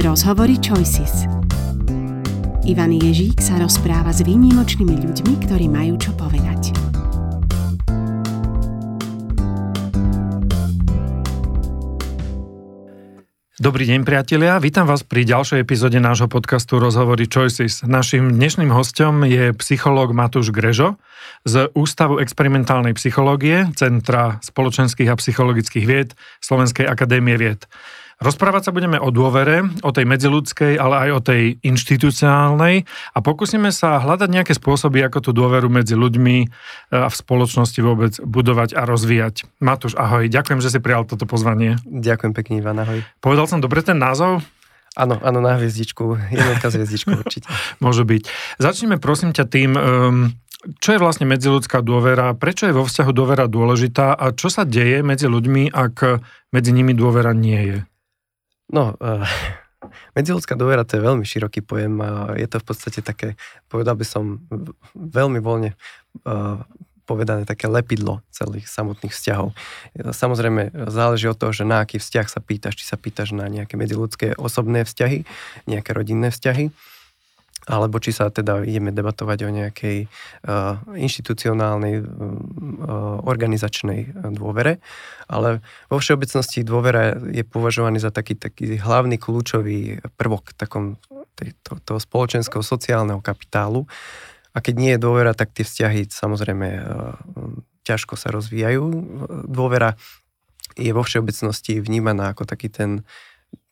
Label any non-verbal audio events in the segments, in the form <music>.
Rozhovory Choices. Ivan Ježík sa rozpráva s výnimočnými ľuďmi, ktorí majú čo povedať. Dobrý deň priatelia, vítam vás pri ďalšej epizóde nášho podcastu Rozhovory Choices. Našim dnešným hostom je psychológ Matúš Grežo z Ústavu experimentálnej psychológie Centra spoločenských a psychologických vied Slovenskej akadémie vied. Rozprávať sa budeme o dôvere, o tej medziludskej, ale aj o tej inštitucionálnej a pokúsime sa hľadať nejaké spôsoby, ako tú dôveru medzi ľuďmi e, a v spoločnosti vôbec budovať a rozvíjať. Matúš, ahoj, ďakujem, že si prijal toto pozvanie. Ďakujem pekne, Ivan, ahoj. Povedal som dobre ten názov? Áno, áno, na hviezdičku, jednotka z hviezdičkou <laughs> určite. Môže byť. Začneme prosím ťa tým, um, čo je vlastne medziludská dôvera, prečo je vo vzťahu dôvera dôležitá a čo sa deje medzi ľuďmi, ak medzi nimi dôvera nie je? No, uh, <laughs> medziludská dôvera to je veľmi široký pojem a je to v podstate také, povedal by som, veľmi voľne uh, povedané také lepidlo celých samotných vzťahov. Samozrejme, záleží od toho, že na aký vzťah sa pýtaš, či sa pýtaš na nejaké medziludské osobné vzťahy, nejaké rodinné vzťahy, alebo či sa teda ideme debatovať o nejakej uh, inštitucionálnej, uh, organizačnej dôvere. Ale vo všeobecnosti dôvera je považovaný za taký, taký hlavný kľúčový prvok takom to, toho spoločenského sociálneho kapitálu. A keď nie je dôvera, tak tie vzťahy samozrejme uh, ťažko sa rozvíjajú. Dôvera je vo všeobecnosti vnímaná ako taký ten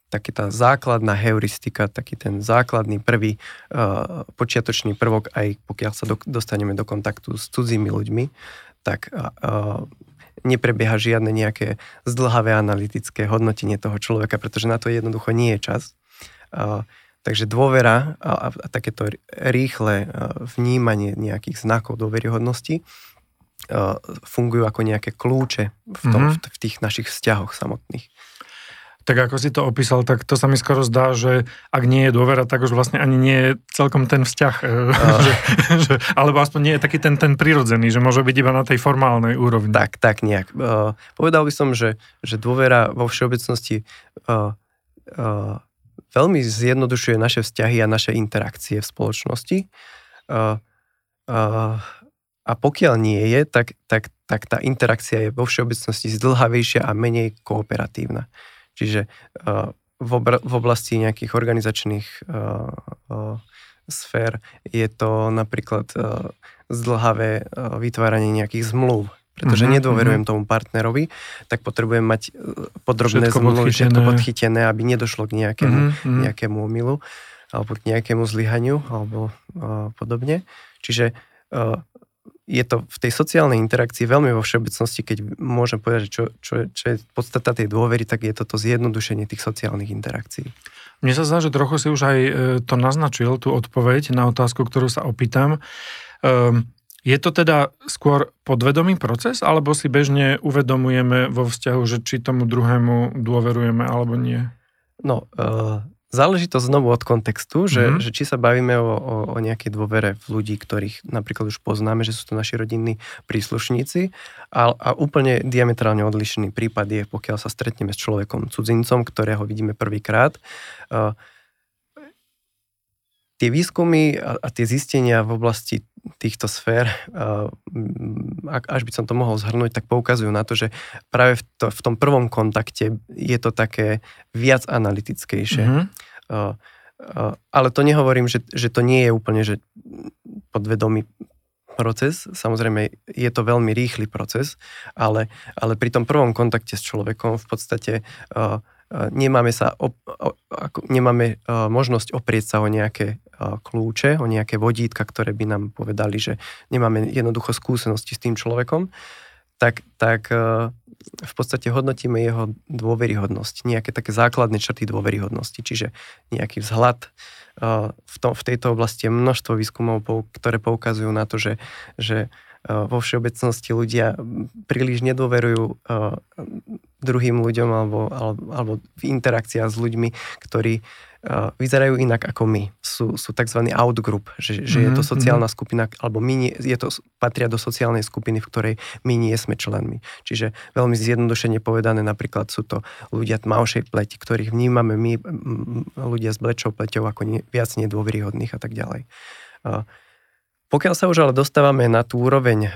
taký tá základná heuristika, taký ten základný prvý uh, počiatočný prvok, aj pokiaľ sa do, dostaneme do kontaktu s cudzími ľuďmi, tak uh, neprebieha žiadne nejaké zdlhavé analytické hodnotenie toho človeka, pretože na to jednoducho nie je čas. Uh, takže dôvera a, a takéto rýchle uh, vnímanie nejakých znakov dôveryhodnosti uh, fungujú ako nejaké kľúče v, tom, mm-hmm. v, v tých našich vzťahoch samotných tak ako si to opísal, tak to sa mi skoro zdá, že ak nie je dôvera, tak už vlastne ani nie je celkom ten vzťah, uh. <laughs> že, že, alebo aspoň nie je taký ten, ten prirodzený, že môže byť iba na tej formálnej úrovni. Tak, tak nejak. Uh, povedal by som, že, že dôvera vo všeobecnosti uh, uh, veľmi zjednodušuje naše vzťahy a naše interakcie v spoločnosti. Uh, uh, a pokiaľ nie je, tak, tak, tak tá interakcia je vo všeobecnosti zdlhavejšia a menej kooperatívna. Čiže uh, v, oblasti nejakých organizačných uh, uh, sfér je to napríklad zdlhavé vytváranie nejakých zmluv, pretože mm-hmm, nedôverujem mm-hmm. tomu partnerovi, tak potrebujem mať podrobné všetko zmluvy, podchytené. všetko podchytené, aby nedošlo k nejakému, mm-hmm. nejakému omilu alebo k nejakému zlyhaniu alebo uh, podobne. Čiže uh, je to v tej sociálnej interakcii veľmi vo všeobecnosti, keď môžem povedať, že čo, čo, čo je podstata tej dôvery, tak je toto zjednodušenie tých sociálnych interakcií. Mne sa zdá, že trochu si už aj e, to naznačil, tú odpoveď na otázku, ktorú sa opýtam. Um, je to teda skôr podvedomý proces, alebo si bežne uvedomujeme vo vzťahu, že či tomu druhému dôverujeme alebo nie? No, uh, Záleží to znovu od kontextu, že, mm-hmm. že či sa bavíme o, o, o nejakej dôvere v ľudí, ktorých napríklad už poznáme, že sú to naši rodinní príslušníci a, a úplne diametrálne odlišný prípad je, pokiaľ sa stretneme s človekom cudzincom, ktorého vidíme prvýkrát. Uh, tie výskumy a, a tie zistenia v oblasti týchto sfér, uh, až by som to mohol zhrnúť, tak poukazujú na to, že práve v, to, v tom prvom kontakte je to také viac analytickejšie. Mm-hmm. Ale to nehovorím, že, že to nie je úplne že podvedomý proces, samozrejme je to veľmi rýchly proces, ale, ale pri tom prvom kontakte s človekom v podstate uh, nemáme, sa op, ako, nemáme možnosť oprieť sa o nejaké kľúče, o nejaké vodítka, ktoré by nám povedali, že nemáme jednoducho skúsenosti s tým človekom, tak, tak v podstate hodnotíme jeho dôveryhodnosť, nejaké také základné črty dôveryhodnosti, čiže nejaký vzhľad. V, tom, v tejto oblasti je množstvo výskumov, ktoré poukazujú na to, že, že vo všeobecnosti ľudia príliš nedôverujú druhým ľuďom alebo, alebo, alebo v interakciách s ľuďmi, ktorí vyzerajú inak ako my. Sú, sú tzv. outgroup, že, že mm-hmm. je to mhm, sociálna mm-hmm. skupina, alebo my nie, je to, patria do sociálnej skupiny, v ktorej my nie sme členmi. Čiže veľmi zjednodušene povedané, napríklad sú to ľudia tmavšej pleti, ktorých vnímame my, ľudia s blečou pleťou, ako nie, viac nedôveryhodných a tak ďalej. Pokiaľ sa už ale dostávame na tú úroveň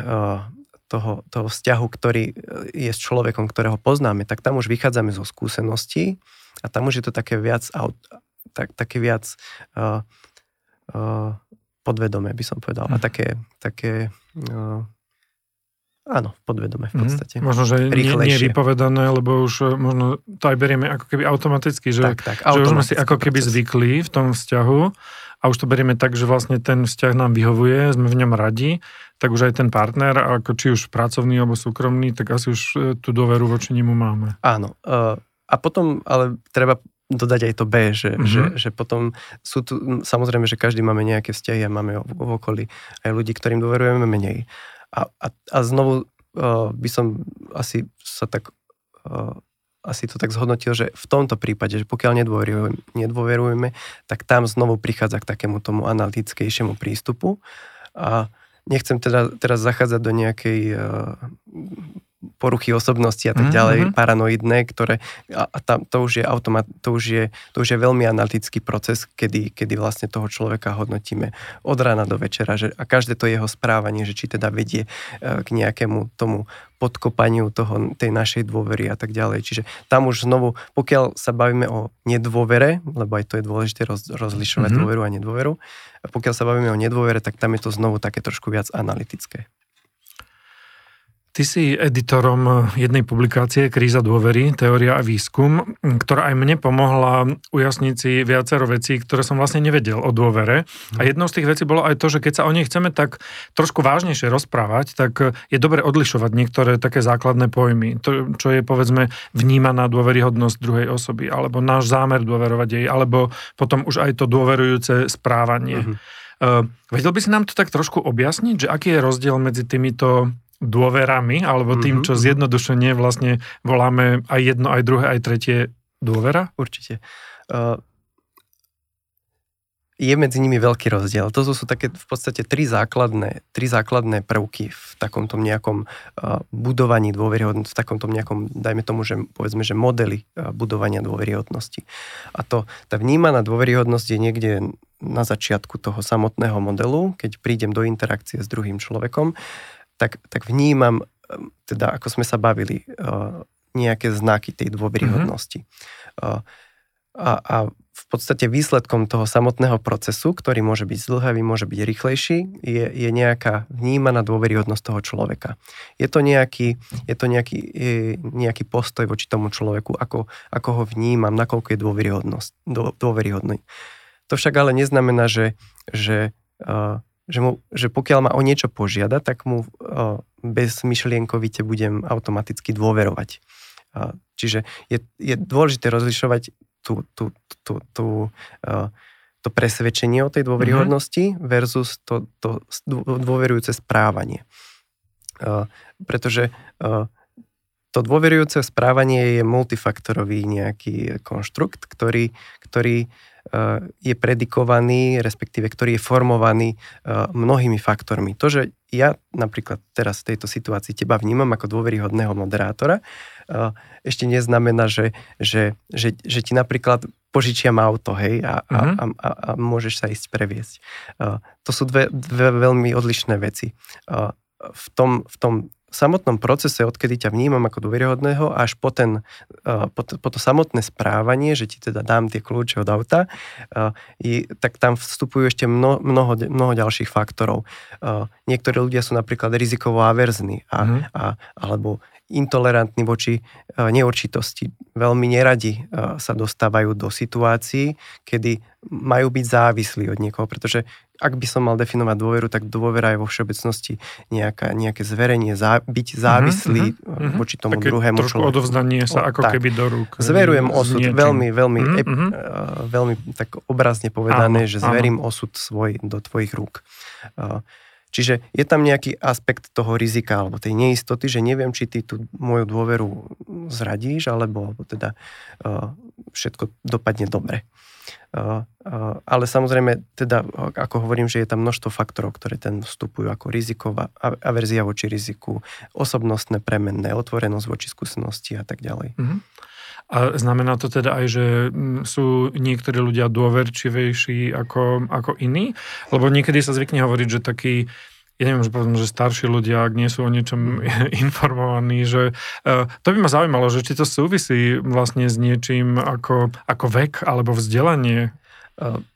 toho, toho vzťahu, ktorý e, je s človekom, ktorého poznáme, tak tam už vychádzame zo skúseností a tam už je to také viac tak, také viac uh, uh, podvedomé, by som povedal. A mhm. také, také uh, áno, podvedome v mhm. podstate. Mm. Možno, že nie, nie vypovedané, lebo už možno to aj berieme ako keby automaticky, že, tak, tak, že už sme si ako keby proces. zvykli v tom vzťahu a už to berieme tak, že vlastne ten vzťah nám vyhovuje, sme v ňom radi, tak už aj ten partner, ako či už pracovný alebo súkromný, tak asi už uh, tú dôveru voči nemu máme. Áno. Uh, a potom, ale treba dodať aj to B, že, mm-hmm. že, že potom sú tu, samozrejme, že každý máme nejaké vzťahy a máme v okolí aj ľudí, ktorým dôverujeme menej. A, a, a znovu uh, by som asi sa tak uh, asi to tak zhodnotil, že v tomto prípade, že pokiaľ nedôverujeme, nedôverujeme tak tam znovu prichádza k takému tomu analytickejšiemu prístupu. A nechcem teda teraz zachádzať do nejakej uh, poruchy osobnosti a tak mm-hmm. ďalej, mhm. paranoidné, ktoré, a, a tam, to už je automat, to už je, to už je veľmi analytický proces, kedy, kedy vlastne toho človeka hodnotíme od rána do večera, že, a každé to jeho správanie, že či teda vedie e, k nejakému tomu podkopaniu toho, tej našej dôvery a tak ďalej. Čiže tam už znovu, pokiaľ sa bavíme o nedôvere, lebo aj to je dôležité roz, rozlišovať mm-hmm. dôveru a nedôveru, a pokiaľ sa bavíme o nedôvere, tak tam je to znovu také trošku viac analytické. Ty si editorom jednej publikácie Kríza dôvery, teória a výskum, ktorá aj mne pomohla ujasniť si viacero vecí, ktoré som vlastne nevedel o dôvere. A mhm. jednou z tých vecí bolo aj to, že keď sa o nej chceme tak trošku vážnejšie rozprávať, tak je dobre odlišovať niektoré také základné pojmy. To, čo je povedzme vnímaná dôveryhodnosť druhej osoby, alebo náš zámer dôverovať jej, alebo potom už aj to dôverujúce správanie. Uh-huh. Uh, vedel by si nám to tak trošku objasniť, že aký je rozdiel medzi týmito dôverami, alebo tým, mhm, čo zjednodušene vlastne voláme aj jedno, aj druhé, aj tretie dôvera? Určite. Uh, je medzi nimi veľký rozdiel. To sú také v podstate tri základné, tri základné prvky v takomto nejakom uh, budovaní dôveryhodnosti, v takomto nejakom, dajme tomu, že povedzme, že modely uh, budovania dôveryhodnosti. A to, tá vnímaná dôveryhodnosť je niekde na začiatku toho samotného modelu, keď prídem do interakcie s druhým človekom tak, tak vnímam, ehm, teda ako sme sa bavili, ehm, nejaké znaky tej dôveryhodnosti. Mm-hmm. A, a v podstate výsledkom toho samotného procesu, ktorý môže byť zdlhavý, môže byť rýchlejší, je, je nejaká vnímaná dôveryhodnosť toho človeka. Je to nejaký, je to nejaký, je nejaký postoj voči tomu človeku, ako, ako ho vnímam, nakoľko je dôveryhodnosť, dôveryhodný. To však ale neznamená, že, že uh, že, mu, že pokiaľ ma o niečo požiada, tak mu uh, myšlienkovite budem automaticky dôverovať. Uh, čiže je, je dôležité rozlišovať tú, tú, tú, tú, uh, to presvedčenie o tej dôveryhodnosti mm-hmm. versus to, to dôverujúce správanie. Uh, pretože uh, to dôverujúce správanie je multifaktorový nejaký konštrukt, ktorý, ktorý je predikovaný, respektíve ktorý je formovaný eh, mnohými faktormi. To, že ja napríklad teraz v tejto situácii teba vnímam ako dôveryhodného moderátora, eh, ešte neznamená, že, že, že, že ti napríklad požičiam auto, hej, a, mm-hmm. a, a, a môžeš sa ísť previesť. To sú dve, dve veľmi odlišné veci. V tom, v tom samotnom procese, odkedy ťa vnímam ako dôveryhodného, až po, ten, po, to, po to samotné správanie, že ti teda dám tie kľúče od auta, tak tam vstupujú ešte mnoho, mnoho, mnoho ďalších faktorov. Niektorí ľudia sú napríklad rizikovo averzní a, mm. a, alebo intolerantní voči neurčitosti. Veľmi neradi sa dostávajú do situácií, kedy majú byť závislí od niekoho, pretože ak by som mal definovať dôveru, tak dôvera je vo všeobecnosti nejaká, nejaké zverenie, zá, byť závislý mm-hmm, voči tomu Také druhému trošku človeku. odovzdanie sa ako tak. keby do rúk. Zverujem osud, veľmi, veľmi, mm-hmm. e, veľmi tak obrazne povedané, Áno, že zverím áno. osud svoj do tvojich rúk. čiže je tam nejaký aspekt toho rizika alebo tej neistoty, že neviem, či ty tú moju dôveru zradíš, alebo, alebo teda uh, všetko dopadne dobre. Ale samozrejme, teda, ako hovorím, že je tam množstvo faktorov, ktoré ten vstupujú ako riziková, averzia voči riziku, osobnostné premenné, otvorenosť voči skúsenosti a tak ďalej. Mm-hmm. A znamená to teda aj, že mm, sú niektorí ľudia dôverčivejší ako, ako iní? Lebo niekedy sa zvykne hovoriť, že taký ja neviem, že poviem, že starší ľudia, ak nie sú o niečom <laughs> informovaní, že uh, to by ma zaujímalo, že či to súvisí vlastne s niečím ako, ako vek alebo vzdelanie. Uh,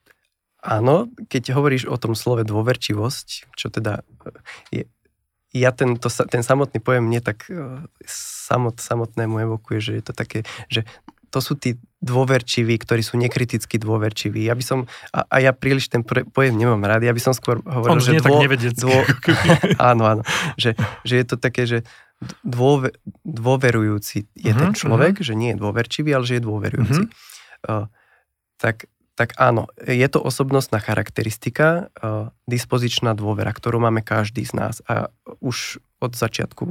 áno, keď hovoríš o tom slove dôverčivosť, čo teda je, ja ten, to, ten samotný pojem nie tak e, samot, samotnému evokuje, že je to také, že to sú tí dôverčiví, ktorí sú nekriticky dôverčiví. Ja by som, a, a ja príliš ten pojem nemám rád, ja by som skôr hovoril, On že dô, tak dô, <laughs> áno, áno, že, že je to také, že dôver, dôverujúci je uh-huh, ten mhm, človek, uh-huh. že nie je dôverčivý, ale že je dôverujúci. Uh-huh. Uh, tak tak áno, je to osobnostná charakteristika, uh, dispozičná dôvera, ktorú máme každý z nás a už od začiatku,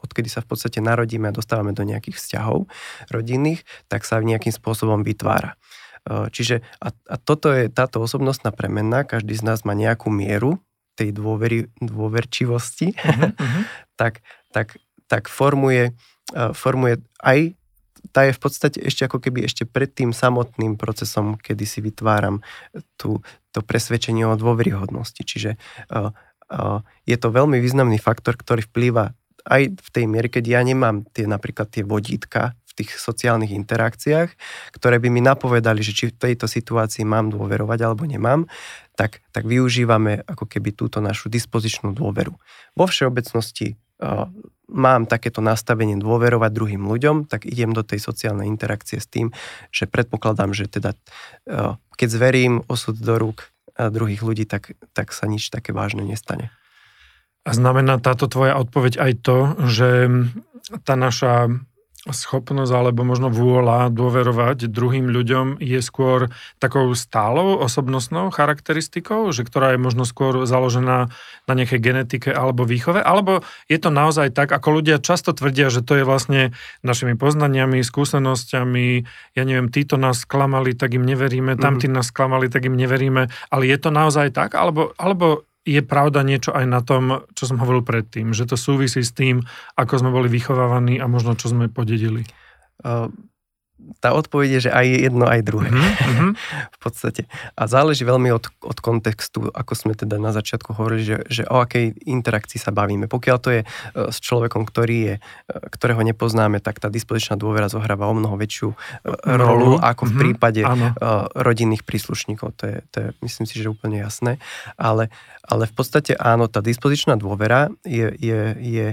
odkedy sa v podstate narodíme a dostávame do nejakých vzťahov rodinných, tak sa nejakým spôsobom vytvára. Uh, čiže a, a toto je táto osobnostná premenná, každý z nás má nejakú mieru tej dôvery, dôverčivosti, uh-huh, <laughs> tak, tak, tak formuje, uh, formuje aj tá je v podstate ešte ako keby ešte pred tým samotným procesom, kedy si vytváram tú, to presvedčenie o dôveryhodnosti. Čiže uh, je to veľmi významný faktor, ktorý vplýva aj v tej miere, keď ja nemám tie napríklad tie vodítka v tých sociálnych interakciách, ktoré by mi napovedali, že či v tejto situácii mám dôverovať alebo nemám, tak, tak využívame ako keby túto našu dispozičnú dôveru. Vo všeobecnosti mám takéto nastavenie dôverovať druhým ľuďom, tak idem do tej sociálnej interakcie s tým, že predpokladám, že teda keď zverím osud do rúk druhých ľudí, tak, tak sa nič také vážne nestane. A znamená táto tvoja odpoveď aj to, že tá naša schopnosť alebo možno vôľa dôverovať druhým ľuďom je skôr takou stálou osobnostnou charakteristikou, že ktorá je možno skôr založená na nejakej genetike alebo výchove, alebo je to naozaj tak, ako ľudia často tvrdia, že to je vlastne našimi poznaniami, skúsenosťami, ja neviem, títo nás sklamali, tak im neveríme, tam tí mhm. nás sklamali, tak im neveríme, ale je to naozaj tak, alebo, alebo je pravda niečo aj na tom, čo som hovoril predtým, že to súvisí s tým, ako sme boli vychovávaní a možno čo sme podedili? Uh, tá odpoveď je, že aj jedno, aj druhé. Mm-hmm. <laughs> v podstate. A záleží veľmi od, od kontextu, ako sme teda na začiatku hovorili, že, že o akej interakcii sa bavíme. Pokiaľ to je uh, s človekom, ktorý je, uh, ktorého nepoznáme, tak tá dispozičná dôvera zohráva o mnoho väčšiu uh, rolu ako v mm-hmm. prípade uh, rodinných príslušníkov. To je, to je, myslím si, že úplne jasné. Ale, ale v podstate áno, tá dispozičná dôvera je, je, je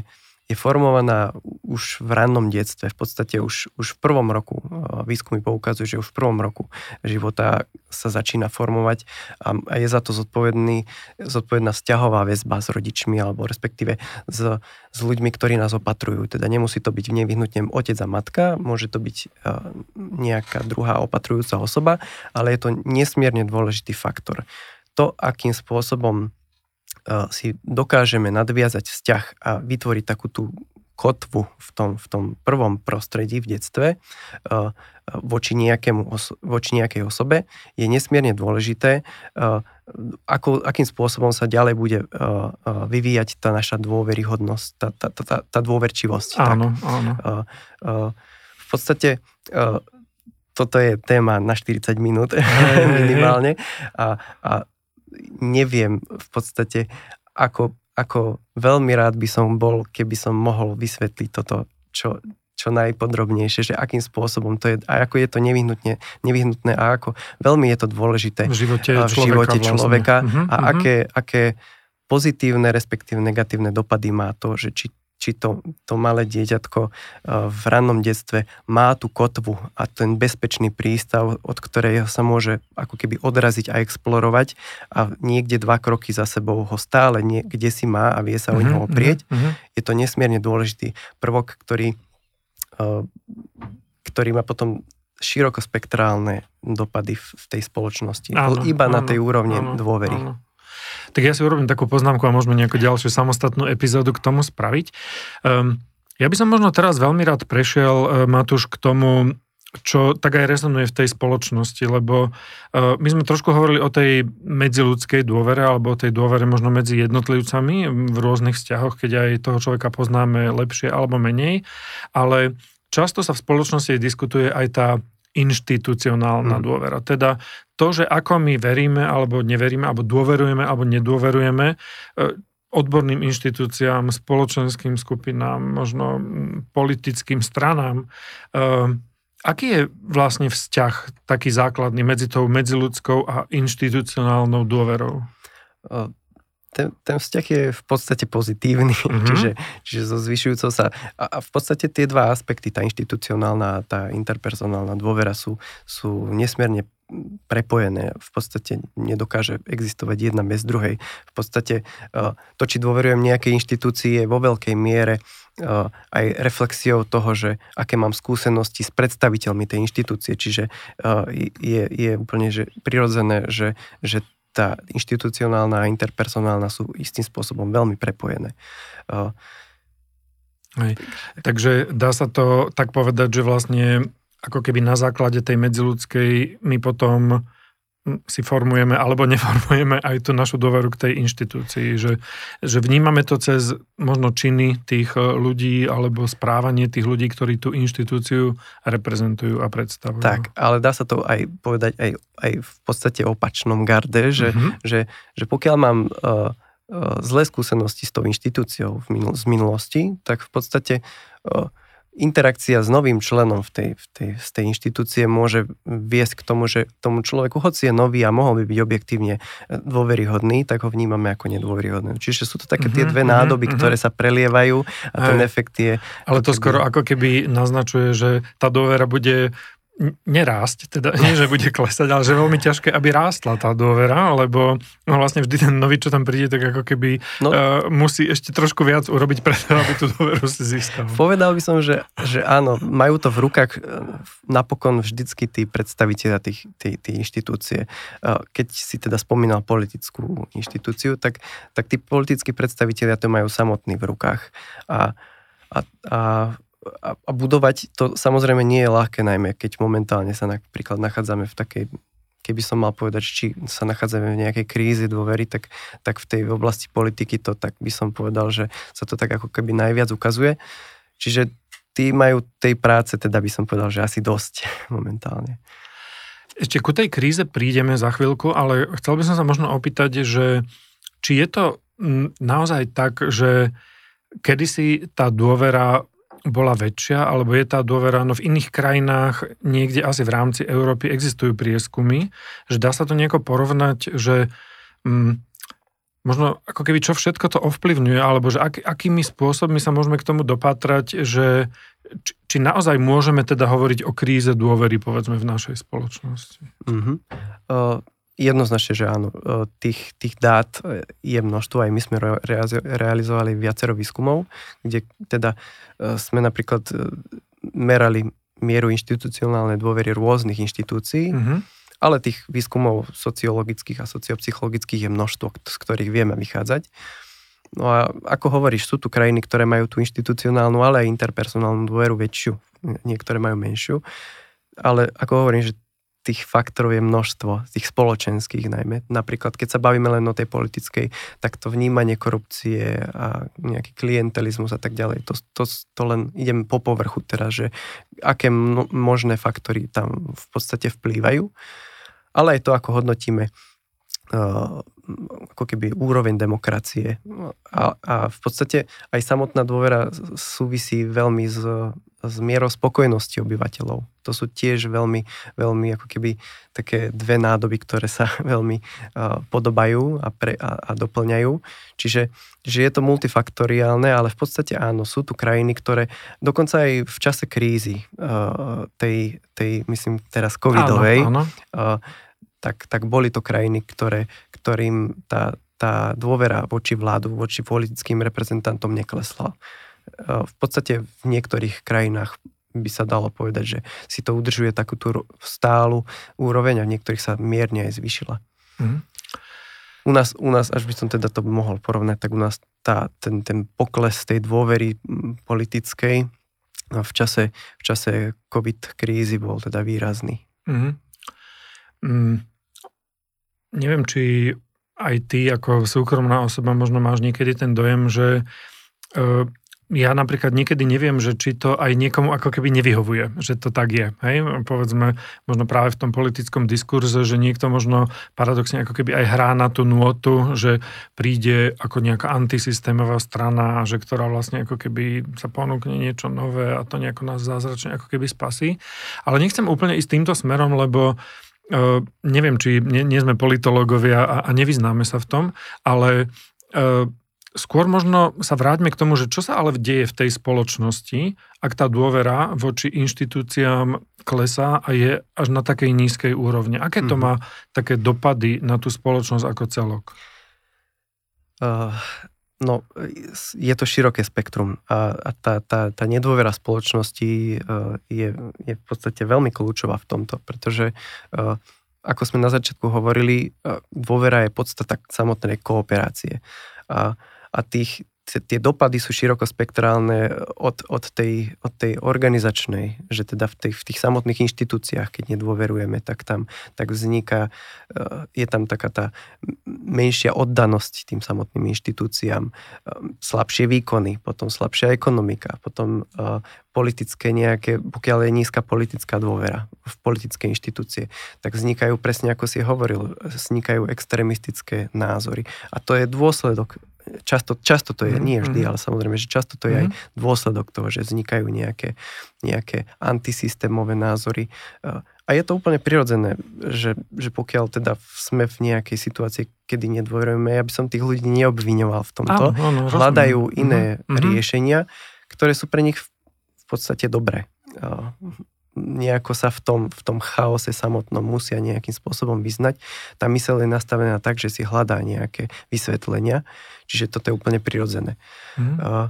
je formovaná už v rannom detstve. V podstate už, už v prvom roku. Výskumy poukazujú, že už v prvom roku života sa začína formovať a, a je za to zodpovedný, zodpovedná vzťahová väzba s rodičmi alebo respektíve s, s ľuďmi, ktorí nás opatrujú. Teda nemusí to byť nevyhnutne otec a matka, môže to byť nejaká druhá opatrujúca osoba, ale je to nesmierne dôležitý faktor. To, akým spôsobom si dokážeme nadviazať vzťah a vytvoriť takú tú kotvu v tom, v tom prvom prostredí v detstve voči, nejakému, voči nejakej osobe je nesmierne dôležité, ako, akým spôsobom sa ďalej bude vyvíjať tá naša dôveryhodnosť, tá, tá, tá, tá dôverčivosť. Áno, tak. áno. V podstate toto je téma na 40 minút minimálne a, a neviem v podstate, ako, ako veľmi rád by som bol, keby som mohol vysvetliť toto, čo, čo najpodrobnejšie, že akým spôsobom to je a ako je to nevyhnutne, nevyhnutné a ako veľmi je to dôležité v živote v človeka, živote človeka vlastne. a uh-huh. Aké, aké pozitívne, respektíve negatívne dopady má to, že či či to, to malé dieťatko eh, v rannom detstve má tú kotvu a ten bezpečný prístav, od ktorého sa môže ako keby odraziť a explorovať a niekde dva kroky za sebou ho stále niekde si má a vie sa mm-hmm, o neho mhm, oprieť. Mm-hmm. Je to nesmierne dôležitý prvok, ktorý, eh, ktorý má potom širokospektrálne dopady v tej spoločnosti. Áno, iba áno, na tej úrovni áno, dôvery. Áno. Tak ja si urobím takú poznámku a môžeme nejakú ďalšiu samostatnú epizódu k tomu spraviť. Um, ja by som možno teraz veľmi rád prešiel, uh, Matúš, k tomu, čo tak aj rezonuje v tej spoločnosti, lebo uh, my sme trošku hovorili o tej medziludskej dôvere, alebo o tej dôvere možno medzi jednotlivcami v rôznych vzťahoch, keď aj toho človeka poznáme lepšie alebo menej, ale často sa v spoločnosti diskutuje aj tá inštitucionálna mm. dôvera. Teda to, že ako my veríme alebo neveríme, alebo dôverujeme alebo nedôverujeme, uh, odborným inštitúciám, spoločenským skupinám, možno politickým stranám. Uh, Aký je vlastne vzťah taký základný medzi tou medziludskou a inštitucionálnou dôverou? Ten, ten vzťah je v podstate pozitívny, mm-hmm. <laughs> čiže, čiže so zvyšujúcou sa... A, a v podstate tie dva aspekty, tá inštitucionálna a tá interpersonálna dôvera sú, sú nesmierne prepojené. V podstate nedokáže existovať jedna bez druhej. V podstate to, či dôverujem nejakej inštitúcii, je vo veľkej miere aj reflexiou toho, že aké mám skúsenosti s predstaviteľmi tej inštitúcie. Čiže je, je úplne že prirodzené, že, že tá inštitucionálna a interpersonálna sú istým spôsobom veľmi prepojené. Hej. Takže dá sa to tak povedať, že vlastne ako keby na základe tej medziludskej my potom si formujeme alebo neformujeme aj tú našu dôveru k tej inštitúcii, že, že vnímame to cez možno činy tých e, ľudí alebo správanie tých ľudí, ktorí tú inštitúciu reprezentujú a predstavujú. Tak, ale dá sa to aj povedať aj, aj v podstate opačnom garde, že, mm-hmm. že, že pokiaľ mám uh, uh, zlé skúsenosti s tou inštitúciou v minul- z minulosti, tak v podstate uh, interakcia s novým členom v tej, v tej, z tej inštitúcie môže viesť k tomu, že tomu človeku, hoci je nový a mohol by byť objektívne dôveryhodný, tak ho vnímame ako nedôveryhodný. Čiže sú to také tie mhm, dve nádoby, mm-hmm. ktoré sa prelievajú a ten Aj, efekt je... Ale to skoro ako keby naznačuje, že tá dôvera bude nerásť, teda nie, že bude klesať, ale že je veľmi ťažké, aby rástla tá dôvera, lebo no vlastne vždy ten nový, čo tam príde, tak ako keby no, uh, musí ešte trošku viac urobiť preto, aby tú dôveru si získal. Povedal by som, že, že áno, majú to v rukách e, napokon vždycky tí predstaviteľa tých, tí, tí inštitúcie. Uh, keď si teda spomínal politickú inštitúciu, tak, tak tí politickí predstaviteľia to majú samotní v rukách. A, a, a a, a budovať to samozrejme nie je ľahké, najmä keď momentálne sa napríklad nachádzame v takej keby som mal povedať, či sa nachádzame v nejakej krízi dôvery, tak, tak v tej oblasti politiky to tak by som povedal, že sa to tak ako keby najviac ukazuje. Čiže tí majú tej práce, teda by som povedal, že asi dosť <laughs> momentálne. Ešte ku tej kríze prídeme za chvíľku, ale chcel by som sa možno opýtať, že či je to naozaj tak, že kedysi tá dôvera bola väčšia, alebo je tá dôvera, no v iných krajinách, niekde asi v rámci Európy existujú prieskumy, že dá sa to nejako porovnať, že mm, možno ako keby čo všetko to ovplyvňuje, alebo že ak, akými spôsobmi sa môžeme k tomu dopatrať, že či, či naozaj môžeme teda hovoriť o kríze dôvery, povedzme, v našej spoločnosti. Mm-hmm. Uh, Jednoznačne, že áno. E, tých, tých dát e, je množstvo, aj my sme realizovali viacero výskumov, kde teda e, sme napríklad merali mieru inštitucionálnej dôvery rôznych inštitúcií, mm-hmm. ale tých výskumov sociologických a sociopsychologických je množstvo, z ktorých vieme vychádzať. No a ako hovoríš, sú tu krajiny, ktoré majú tú inštitucionálnu, ale aj interpersonálnu dôveru väčšiu, niektoré majú menšiu. Ale ako hovorím, že tých faktorov je množstvo, tých spoločenských najmä. Napríklad, keď sa bavíme len o tej politickej, tak to vnímanie korupcie a nejaký klientelizmus a tak ďalej, to, to, to len idem po povrchu teraz, že aké možné faktory tam v podstate vplývajú, ale aj to, ako hodnotíme uh, ako keby úroveň demokracie. A, a v podstate aj samotná dôvera súvisí veľmi s s mierou spokojnosti obyvateľov. To sú tiež veľmi, veľmi ako keby také dve nádoby, ktoré sa <laughs> veľmi uh, podobajú a, pre, a, a doplňajú. Čiže že je to multifaktoriálne, ale v podstate áno, sú tu krajiny, ktoré dokonca aj v čase krízy, uh, tej, tej, myslím teraz covidovej, áno, áno. Uh, tak, tak boli to krajiny, ktoré, ktorým tá, tá dôvera voči vládu, voči politickým reprezentantom neklesla. Eh, v podstate v niektorých krajinách by sa dalo povedať, že si to udržuje takú tú stálu úroveň a v niektorých sa mierne aj zvyšila. Mm. u nás, u nás, až by som teda to mohol porovnať, tak u nás tá, ten, ten pokles tej dôvery politickej v čase, v čase COVID krízy bol teda výrazný. Mm-hmm. Mm, neviem, či aj ty ako súkromná osoba možno máš niekedy ten dojem, že uh, ja napríklad niekedy neviem, že či to aj niekomu ako keby nevyhovuje, že to tak je. Hej? Povedzme, možno práve v tom politickom diskurze, že niekto možno paradoxne ako keby aj hrá na tú nôtu, že príde ako nejaká antisystémová strana, že ktorá vlastne ako keby sa ponúkne niečo nové a to nejako nás zázračne ako keby spasí. Ale nechcem úplne ísť týmto smerom, lebo Uh, neviem, či nie, nie sme politológovia a, a nevyznáme sa v tom, ale uh, Skôr možno sa vráťme k tomu, že čo sa ale deje v tej spoločnosti, ak tá dôvera voči inštitúciám klesá a je až na takej nízkej úrovni. Aké to mhm. má také dopady na tú spoločnosť ako celok? Uh, no, je to široké spektrum a, a tá, tá, tá nedôvera spoločnosti uh, je, je v podstate veľmi kľúčová v tomto, pretože uh, ako sme na začiatku hovorili, uh, dôvera je podstata samotnej kooperácie. A a tých, tie dopady sú širokospektrálne od, od, tej, od tej organizačnej, že teda v, tej, v tých samotných inštitúciách, keď nedôverujeme, tak tam tak vzniká, eh, je tam taká tá menšia oddanosť tým samotným inštitúciám, eh, slabšie výkony, potom slabšia ekonomika, potom eh, politické nejaké, pokiaľ je nízka politická dôvera v politické inštitúcie, tak vznikajú presne ako si hovoril, vznikajú extrémistické názory. A to je dôsledok často, často to je, mm-hmm. nie vždy, mhm. ale samozrejme, že často to je aj mhm. dôsledok toho, že vznikajú nejaké, nejaké antisystémové názory. A je to úplne prirodzené, že, že pokiaľ teda sme v nejakej situácii, kedy nedôverujeme, ja by som tých ľudí neobviňoval v tomto, áno, áno, hľadajú rozumiem. iné mm-hmm. riešenia, ktoré sú pre nich v podstate dobré nejako sa v tom, v tom chaose samotnom musia nejakým spôsobom vyznať. Tá myseľ je nastavená tak, že si hľadá nejaké vysvetlenia, čiže toto je úplne prirodzené. Mm. Uh,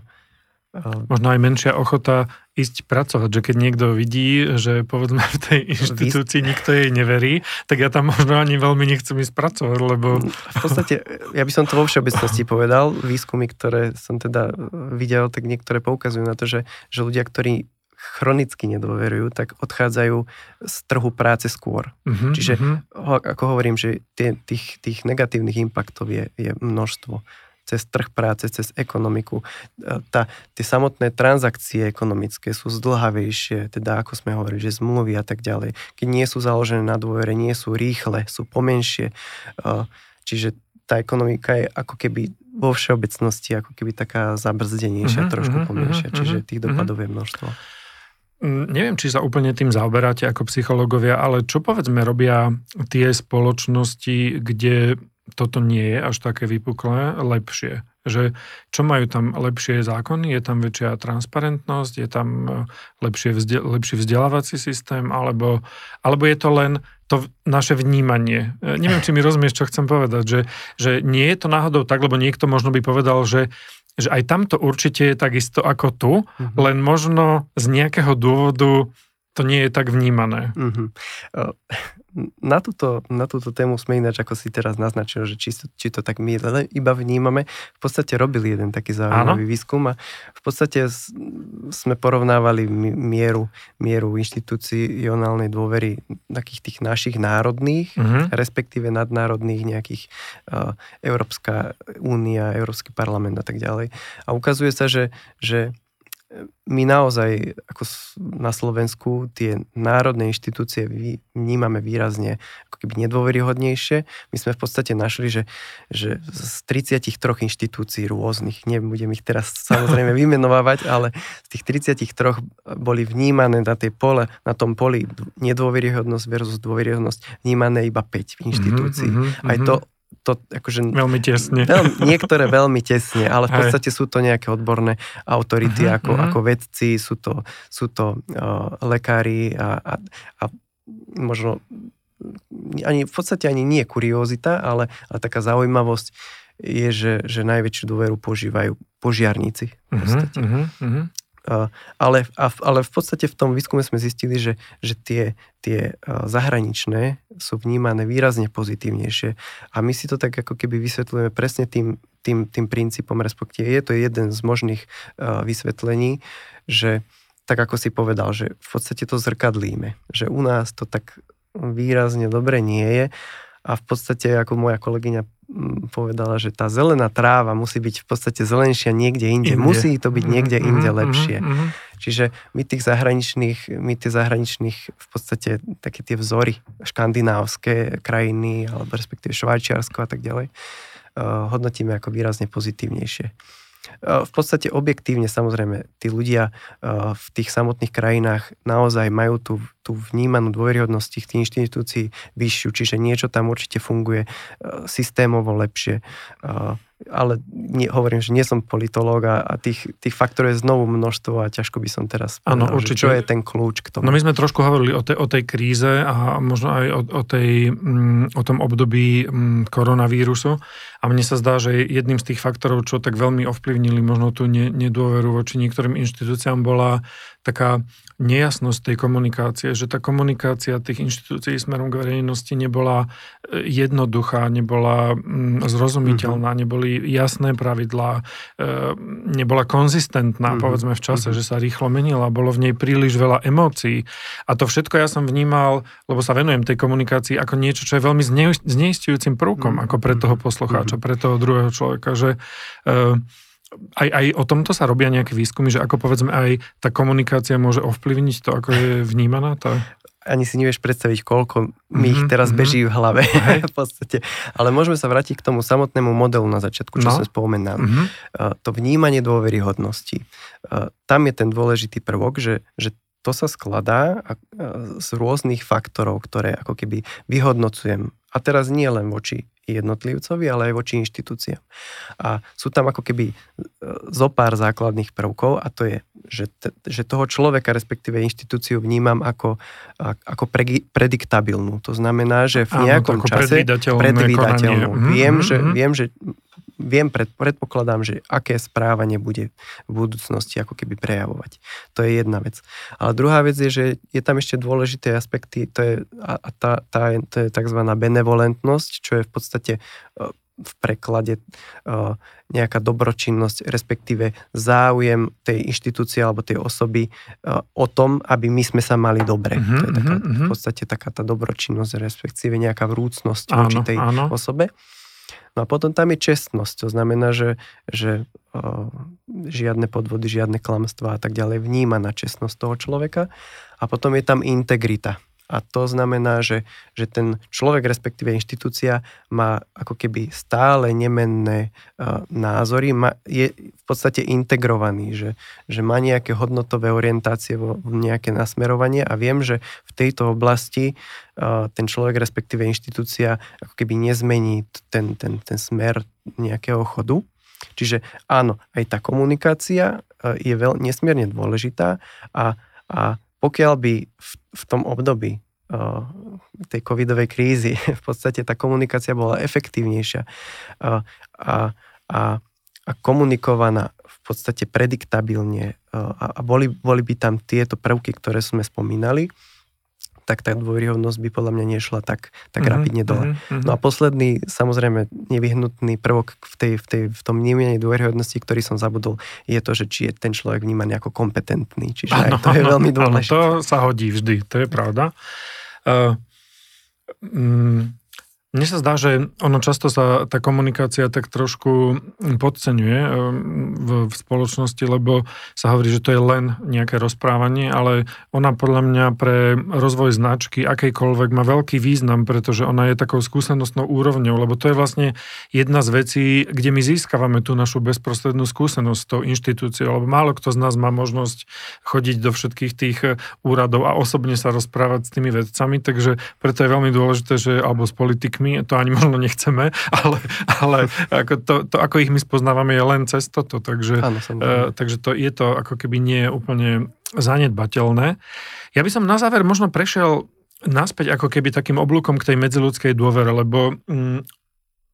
uh, Možno aj menšia ochota ísť pracovať, že keď niekto vidí, že povedzme v tej inštitúcii nikto jej neverí, tak ja tam možno ani veľmi nechcem ísť pracovať, lebo... V podstate, ja by som to vo všeobecnosti <laughs> povedal, výskumy, ktoré som teda videl, tak niektoré poukazujú na to, že, že ľudia, ktorí chronicky nedôverujú, tak odchádzajú z trhu práce skôr. Uh-huh, Čiže uh-huh. ako hovorím, že tie, tých, tých negatívnych impaktov je, je množstvo cez trh práce, cez ekonomiku. E, tá, tie samotné transakcie ekonomické sú zdlhavejšie, teda ako sme hovorili, že zmluvy a tak ďalej. Keď nie sú založené na dôvere, nie sú rýchle, sú pomenšie. E, čiže tá ekonomika je ako keby vo všeobecnosti ako keby taká zabrzdenejšia, uh-huh, trošku uh-huh, pomenšia, uh-huh, čiže tých dopadov je množstvo. Neviem, či sa úplne tým zaoberáte ako psychológovia, ale čo povedzme robia tie spoločnosti, kde toto nie je až také vypuklé, lepšie? Že čo majú tam lepšie zákony? Je tam väčšia transparentnosť? Je tam e, lepšie vzde, lepší vzdelávací systém? Alebo, alebo je to len to naše vnímanie? E, neviem, či mi rozumieš, čo chcem povedať. Že, že nie je to náhodou tak, lebo niekto možno by povedal, že že aj tamto určite je takisto ako tu, uh-huh. len možno z nejakého dôvodu to nie je tak vnímané. Uh-huh. Na túto, na túto tému sme ináč, ako si teraz naznačil, že či, či to tak my iba vnímame, v podstate robili jeden taký zaujímavý výskum a v podstate sme porovnávali mieru, mieru inštitucionálnej dôvery takých tých našich národných, uh-huh. respektíve nadnárodných nejakých uh, Európska únia, Európsky parlament a tak ďalej. A ukazuje sa, že, že my naozaj ako na Slovensku tie národné inštitúcie vnímame výrazne ako keby nedôveryhodnejšie. My sme v podstate našli, že, že z 33 inštitúcií rôznych, nebudem ich teraz samozrejme <laughs> vymenovávať, ale z tých 33 boli vnímané na tej pole, na tom poli nedôveryhodnosť versus dôveryhodnosť vnímané iba 5 inštitúcií. Mm-hmm. Aj to to akože... Veľmi tesne. Veľ, niektoré veľmi tesne, ale v podstate sú to nejaké odborné autority uh-huh, ako, uh-huh. ako vedci, sú to, sú to uh, lekári a, a, a možno ani, v podstate ani nie kuriózita, ale, ale taká zaujímavosť je, že, že najväčšiu dôveru požívajú požiarníci. V podstate. Uh-huh, uh-huh. Uh, ale, ale v podstate v tom výskume sme zistili, že, že tie, tie zahraničné sú vnímané výrazne pozitívnejšie. A my si to tak ako keby vysvetľujeme presne tým, tým, tým princípom, respektíve je to jeden z možných vysvetlení, že tak ako si povedal, že v podstate to zrkadlíme, že u nás to tak výrazne dobre nie je a v podstate, ako moja kolegyňa povedala, že tá zelená tráva musí byť v podstate zelenšia niekde inde. inde. Musí to byť niekde mm-hmm, inde lepšie. Mm-hmm. Čiže my tých zahraničných, my tých zahraničných v podstate také tie vzory škandinávské krajiny, alebo respektíve Švajčiarsko a tak ďalej, uh, hodnotíme ako výrazne pozitívnejšie. V podstate objektívne samozrejme tí ľudia v tých samotných krajinách naozaj majú tú, tú vnímanú dôveryhodnosť tých, tých inštitúcií vyššiu, čiže niečo tam určite funguje systémovo lepšie ale nie, hovorím, že nie som politológ a, a tých, tých faktorov je znovu množstvo a ťažko by som teraz povedal, ano, určite. čo je ten kľúč k tomu. No my sme trošku hovorili o tej, o tej kríze a možno aj o, o, tej, mm, o tom období mm, koronavírusu a mne sa zdá, že jedným z tých faktorov, čo tak veľmi ovplyvnili možno tú nedôveru voči niektorým inštitúciám bola taká nejasnosť tej komunikácie, že tá komunikácia tých inštitúcií smerom k verejnosti nebola e, jednoduchá, nebola mm, zrozumiteľná, mm-hmm. neboli jasné pravidlá, e, nebola konzistentná, mm-hmm. povedzme v čase, mm-hmm. že sa rýchlo menila, bolo v nej príliš veľa emócií. A to všetko ja som vnímal, lebo sa venujem tej komunikácii, ako niečo, čo je veľmi zneistujúcim prvkom, mm-hmm. ako pre toho poslucháča, mm-hmm. pre toho druhého človeka, že uh, aj, aj o tomto sa robia nejaké výskumy, že ako povedzme aj tá komunikácia môže ovplyvniť to, ako je vnímaná? Tá... Ani si nevieš predstaviť, koľko mi ich mhm, teraz mm-hmm. beží v hlave <laughs> v podstate. Ale môžeme sa vrátiť k tomu samotnému modelu na začiatku, čo no. sa spomenám. Mm-hmm. To vnímanie dôveryhodnosti. Tam je ten dôležitý prvok, že, že to sa skladá z rôznych faktorov, ktoré ako keby vyhodnocujem. A teraz nie len voči jednotlivcovi, ale aj voči inštitúciám. A sú tam ako keby e, zo pár základných prvkov a to je, že, te, že toho človeka, respektíve inštitúciu vnímam ako, ako pre, prediktabilnú. To znamená, že v nejakom Áno, čase predvídateľnú. Mhm, viem, mm-hmm. že, mhm. viem, že viem, pred, predpokladám, že aké správanie bude v budúcnosti ako keby prejavovať. To je jedna vec. Ale druhá vec je, že je tam ešte dôležité aspekty, to je, a tá, tá, to je tzv. benevolentnosť, čo je v podstate e, v preklade e, nejaká dobročinnosť, respektíve záujem tej inštitúcie alebo tej osoby e, o tom, aby my sme sa mali dobre. Mm-hmm, to je taká, mm-hmm. v podstate taká tá dobročinnosť, respektíve nejaká vrúcnosť voči tej áno. osobe. No a potom tam je čestnosť, to znamená, že, že o, žiadne podvody, žiadne klamstvá a tak ďalej vníma na čestnosť toho človeka. A potom je tam integrita. A to znamená, že, že ten človek, respektíve inštitúcia, má ako keby stále nemenné uh, názory, má, je v podstate integrovaný, že, že má nejaké hodnotové orientácie, vo, nejaké nasmerovanie a viem, že v tejto oblasti uh, ten človek, respektíve inštitúcia, ako keby nezmení ten, ten, ten smer nejakého chodu. Čiže áno, aj tá komunikácia uh, je veľ, nesmierne dôležitá a, a pokiaľ by v, v tom období uh, tej covidovej krízy <laughs> v podstate tá komunikácia bola efektívnejšia uh, a, a, a komunikovaná v podstate prediktabilne uh, a, a boli, boli by tam tieto prvky, ktoré sme spomínali, tak tá dôveryhodnosť by podľa mňa nešla tak, tak mm-hmm, rapidne dole. Mm-hmm. No a posledný, samozrejme, nevyhnutný prvok v, tej, v, tej, v tom vnímaní dôveryhodnosti, ktorý som zabudol, je to, že či je ten človek vnímaný ako kompetentný. Čiže ano, aj to je veľmi dôležité. Ano, to sa hodí vždy, to je pravda. Uh, mm, mne sa zdá, že ono často sa tá komunikácia tak trošku podceňuje eh, v, v spoločnosti, lebo sa hovorí, že to je len nejaké rozprávanie, ale ona podľa mňa pre rozvoj značky akejkoľvek má veľký význam, pretože ona je takou skúsenostnou úrovňou, lebo to je vlastne jedna z vecí, kde my získavame tú našu bezprostrednú skúsenosť s tou inštitúciou, lebo málo kto z nás má možnosť chodiť do všetkých tých eh, úradov a osobne sa rozprávať s tými vedcami, takže preto je veľmi dôležité, že alebo s politikmi my to ani možno nechceme, <laughs> ale, ale ako to, to, ako ich my spoznávame, je len cez toto, takže, Áno, uh, takže to je to ako keby nie úplne zanedbateľné. Ja by som na záver možno prešiel naspäť ako keby takým oblúkom k tej medziludskej dôvere, lebo mm,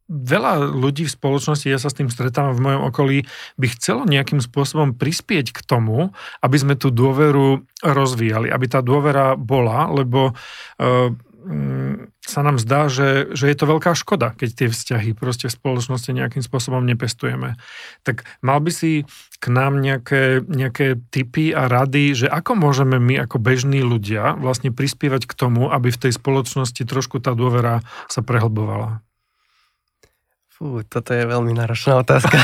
veľa ľudí v spoločnosti, ja sa s tým stretávam v mojom okolí, by chcelo nejakým spôsobom prispieť k tomu, aby sme tú dôveru rozvíjali, aby tá dôvera bola, lebo uh, sa nám zdá, že, že je to veľká škoda, keď tie vzťahy proste v spoločnosti nejakým spôsobom nepestujeme. Tak mal by si k nám nejaké, nejaké typy a rady, že ako môžeme my ako bežní ľudia vlastne prispievať k tomu, aby v tej spoločnosti trošku tá dôvera sa prehlbovala? Fú, toto je veľmi náročná otázka.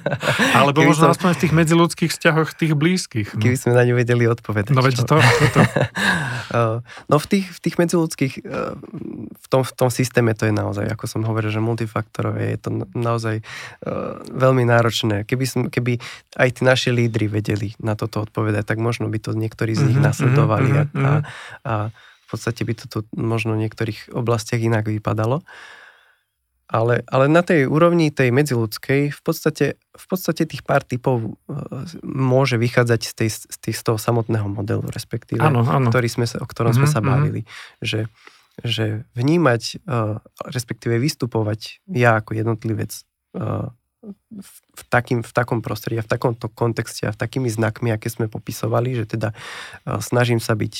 <laughs> Alebo možno som... aspoň v tých medziludských vzťahoch tých blízkych. No. Keby sme na ňu vedeli odpovedať. No veď to, to. <laughs> no v tých, v tých medziludských, eh, v tom, v tom systéme to je naozaj, ako som hovoril, že multifaktorové, je to naozaj uh, veľmi náročné. Keby, som, keby aj tí naši lídry vedeli na toto odpovedať, tak možno by to niektorí z nich mm-hmm, nasledovali mm-hmm, a, a, a v podstate by to tu možno v niektorých oblastiach inak vypadalo. Uh, ale, ale na tej úrovni tej medziludskej v podstate, v podstate tých pár typov e, môže vychádzať z, tej, z, tých, z toho samotného modelu, respektíve, ano, ano. Ktorý sme sa, o ktorom mm-hmm, sme sa mhm, mhm. bavili. Mm-hmm. Že, že vnímať, e, respektíve vystupovať ja ako jednotlivec e, v, takým, v takom prostredí a v takomto kontexte a v takými znakmi, aké sme popisovali, že teda snažím sa byť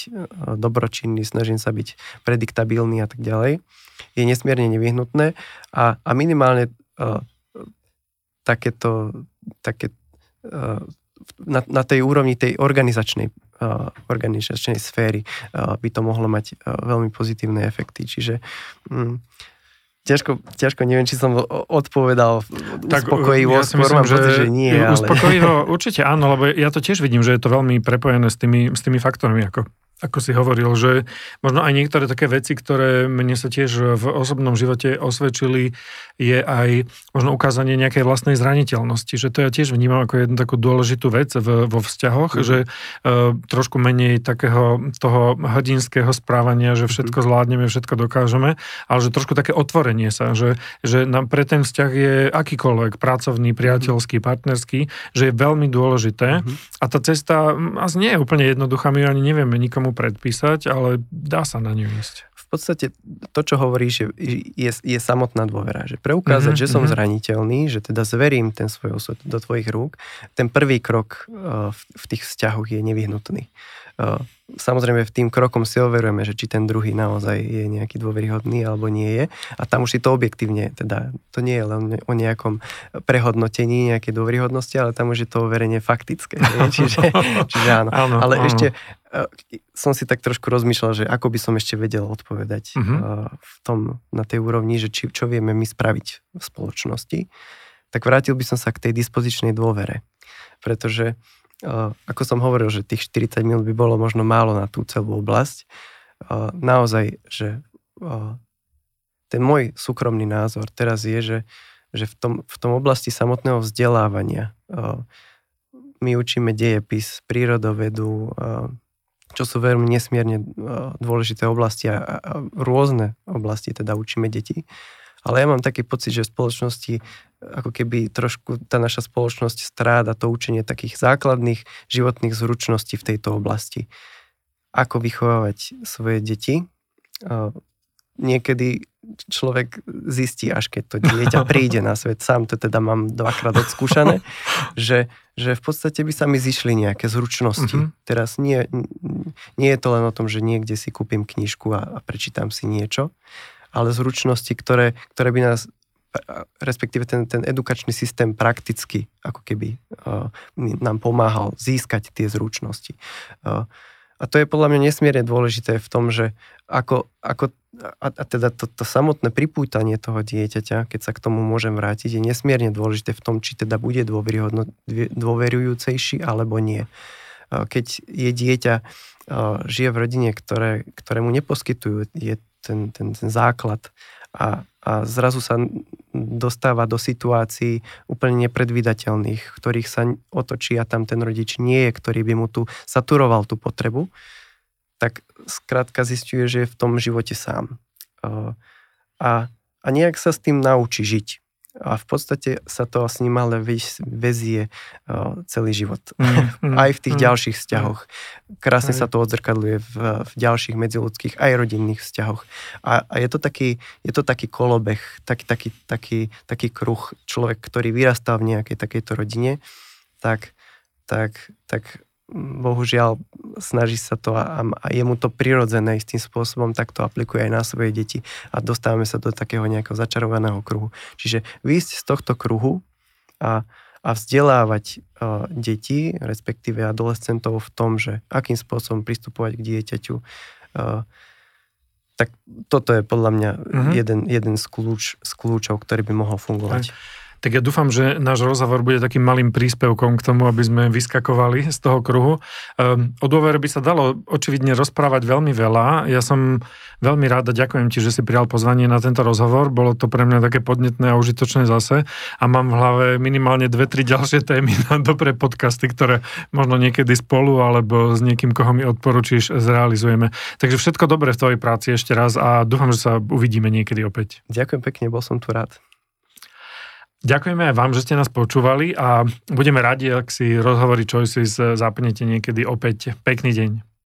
dobročinný, snažím sa byť prediktabilný a tak ďalej je nesmierne nevyhnutné a, a minimálne uh, takéto, také, uh, na, na tej úrovni tej organizačnej, uh, organizačnej sféry uh, by to mohlo mať uh, veľmi pozitívne efekty. Čiže um, ťažko, ťažko neviem, či som odpovedal tak, uspokojivo, ja skôr myslím, mám že, pocit, že nie. Uspokojivo ale... <laughs> určite áno, lebo ja to tiež vidím, že je to veľmi prepojené s tými, s tými faktormi, ako ako si hovoril, že možno aj niektoré také veci, ktoré mne sa tiež v osobnom živote osvedčili, je aj možno ukázanie nejakej vlastnej zraniteľnosti, že to ja tiež vnímam ako jednu takú dôležitú vec v, vo vzťahoch, mm. že uh, trošku menej takého toho hrdinského správania, že všetko mhm. zvládneme, všetko dokážeme, ale že trošku také otvorenie sa, že, že nám pre ten vzťah je akýkoľvek pracovný, priateľský, partnerský, že je veľmi dôležité mm. a tá cesta asi nie je úplne jednoduchá, my ani nevieme nikomu tomu predpísať, ale dá sa na ňu ísť. V podstate to, čo hovoríš, je, je, je samotná dôvera. Že preukázať, mm-hmm, že som mm-hmm. zraniteľný, že teda zverím ten svoj osud do tvojich rúk, ten prvý krok uh, v, v tých vzťahoch je nevyhnutný. Uh, samozrejme v tým krokom si overujeme, že či ten druhý naozaj je nejaký dôveryhodný alebo nie je. A tam už si to objektívne, teda to nie je len o nejakom prehodnotení nejakej dôveryhodnosti, ale tam už je to overenie faktické. Nie? <laughs> Čiže, čiže áno. áno. Ale áno. ešte uh, som si tak trošku rozmýšľal, že ako by som ešte vedel odpovedať uh-huh. uh, v tom, na tej úrovni, že či, čo vieme my spraviť v spoločnosti. Tak vrátil by som sa k tej dispozičnej dôvere. Pretože ako som hovoril, že tých 40 minút by bolo možno málo na tú celú oblasť. Naozaj, že ten môj súkromný názor teraz je, že, že v, tom, v tom oblasti samotného vzdelávania my učíme dejepis, prírodovedu, čo sú veľmi nesmierne dôležité oblasti a, rôzne oblasti teda učíme deti. Ale ja mám taký pocit, že v spoločnosti ako keby trošku tá naša spoločnosť stráda to učenie takých základných životných zručností v tejto oblasti. Ako vychovávať svoje deti. Niekedy človek zistí, až keď to dieťa <laughs> príde na svet, sám to teda mám dvakrát odskúšané, že, že v podstate by sa mi zišli nejaké zručnosti. Mm-hmm. Teraz nie, nie je to len o tom, že niekde si kúpim knižku a, a prečítam si niečo, ale zručnosti, ktoré, ktoré by nás respektíve ten, ten edukačný systém prakticky ako keby uh, nám pomáhal získať tie zručnosti. Uh, a to je podľa mňa nesmierne dôležité v tom, že ako, ako a, a teda to, to samotné pripútanie toho dieťaťa, keď sa k tomu môžem vrátiť, je nesmierne dôležité v tom, či teda bude dôverujúcejší alebo nie. Uh, keď je dieťa, uh, žije v rodine, ktoré, ktoré mu neposkytujú je ten, ten, ten základ a, a zrazu sa dostáva do situácií úplne nepredvídateľných, ktorých sa otočí a tam ten rodič nie je, ktorý by mu tu saturoval tú potrebu, tak skrátka zistuje, že je v tom živote sám. A, a nejak sa s tým naučí žiť a v podstate sa to s ním ale vezie celý život. Mm, <laughs> mm, aj v tých mm, ďalších vzťahoch. Krásne sa to odzrkadluje v, v ďalších medziludských aj rodinných vzťahoch. A, a je, to taký, je to taký kolobeh, taký, taký, taký, taký kruh. Človek, ktorý vyrastal v nejakej takejto rodine, tak, tak, tak bohužiaľ snaží sa to a, a je mu to prirodzené istým spôsobom, tak to aplikuje aj na svoje deti a dostávame sa do takého nejakého začarovaného kruhu. Čiže výjsť z tohto kruhu a, a vzdelávať uh, deti, respektíve adolescentov v tom, že akým spôsobom pristupovať k dieťaťu, uh, tak toto je podľa mňa uh-huh. jeden, jeden z, kľúč, z kľúčov, ktorý by mohol fungovať. Aj. Tak ja dúfam, že náš rozhovor bude takým malým príspevkom k tomu, aby sme vyskakovali z toho kruhu. Um, o dôvere by sa dalo očividne rozprávať veľmi veľa. Ja som veľmi rád a ďakujem ti, že si prijal pozvanie na tento rozhovor. Bolo to pre mňa také podnetné a užitočné zase. A mám v hlave minimálne dve, tri ďalšie témy na dobré podcasty, ktoré možno niekedy spolu alebo s niekým, koho mi odporučíš, zrealizujeme. Takže všetko dobré v tvojej práci ešte raz a dúfam, že sa uvidíme niekedy opäť. Ďakujem pekne, bol som tu rád. Ďakujeme aj vám, že ste nás počúvali a budeme radi, ak si rozhovory Choices zapnete niekedy opäť. Pekný deň.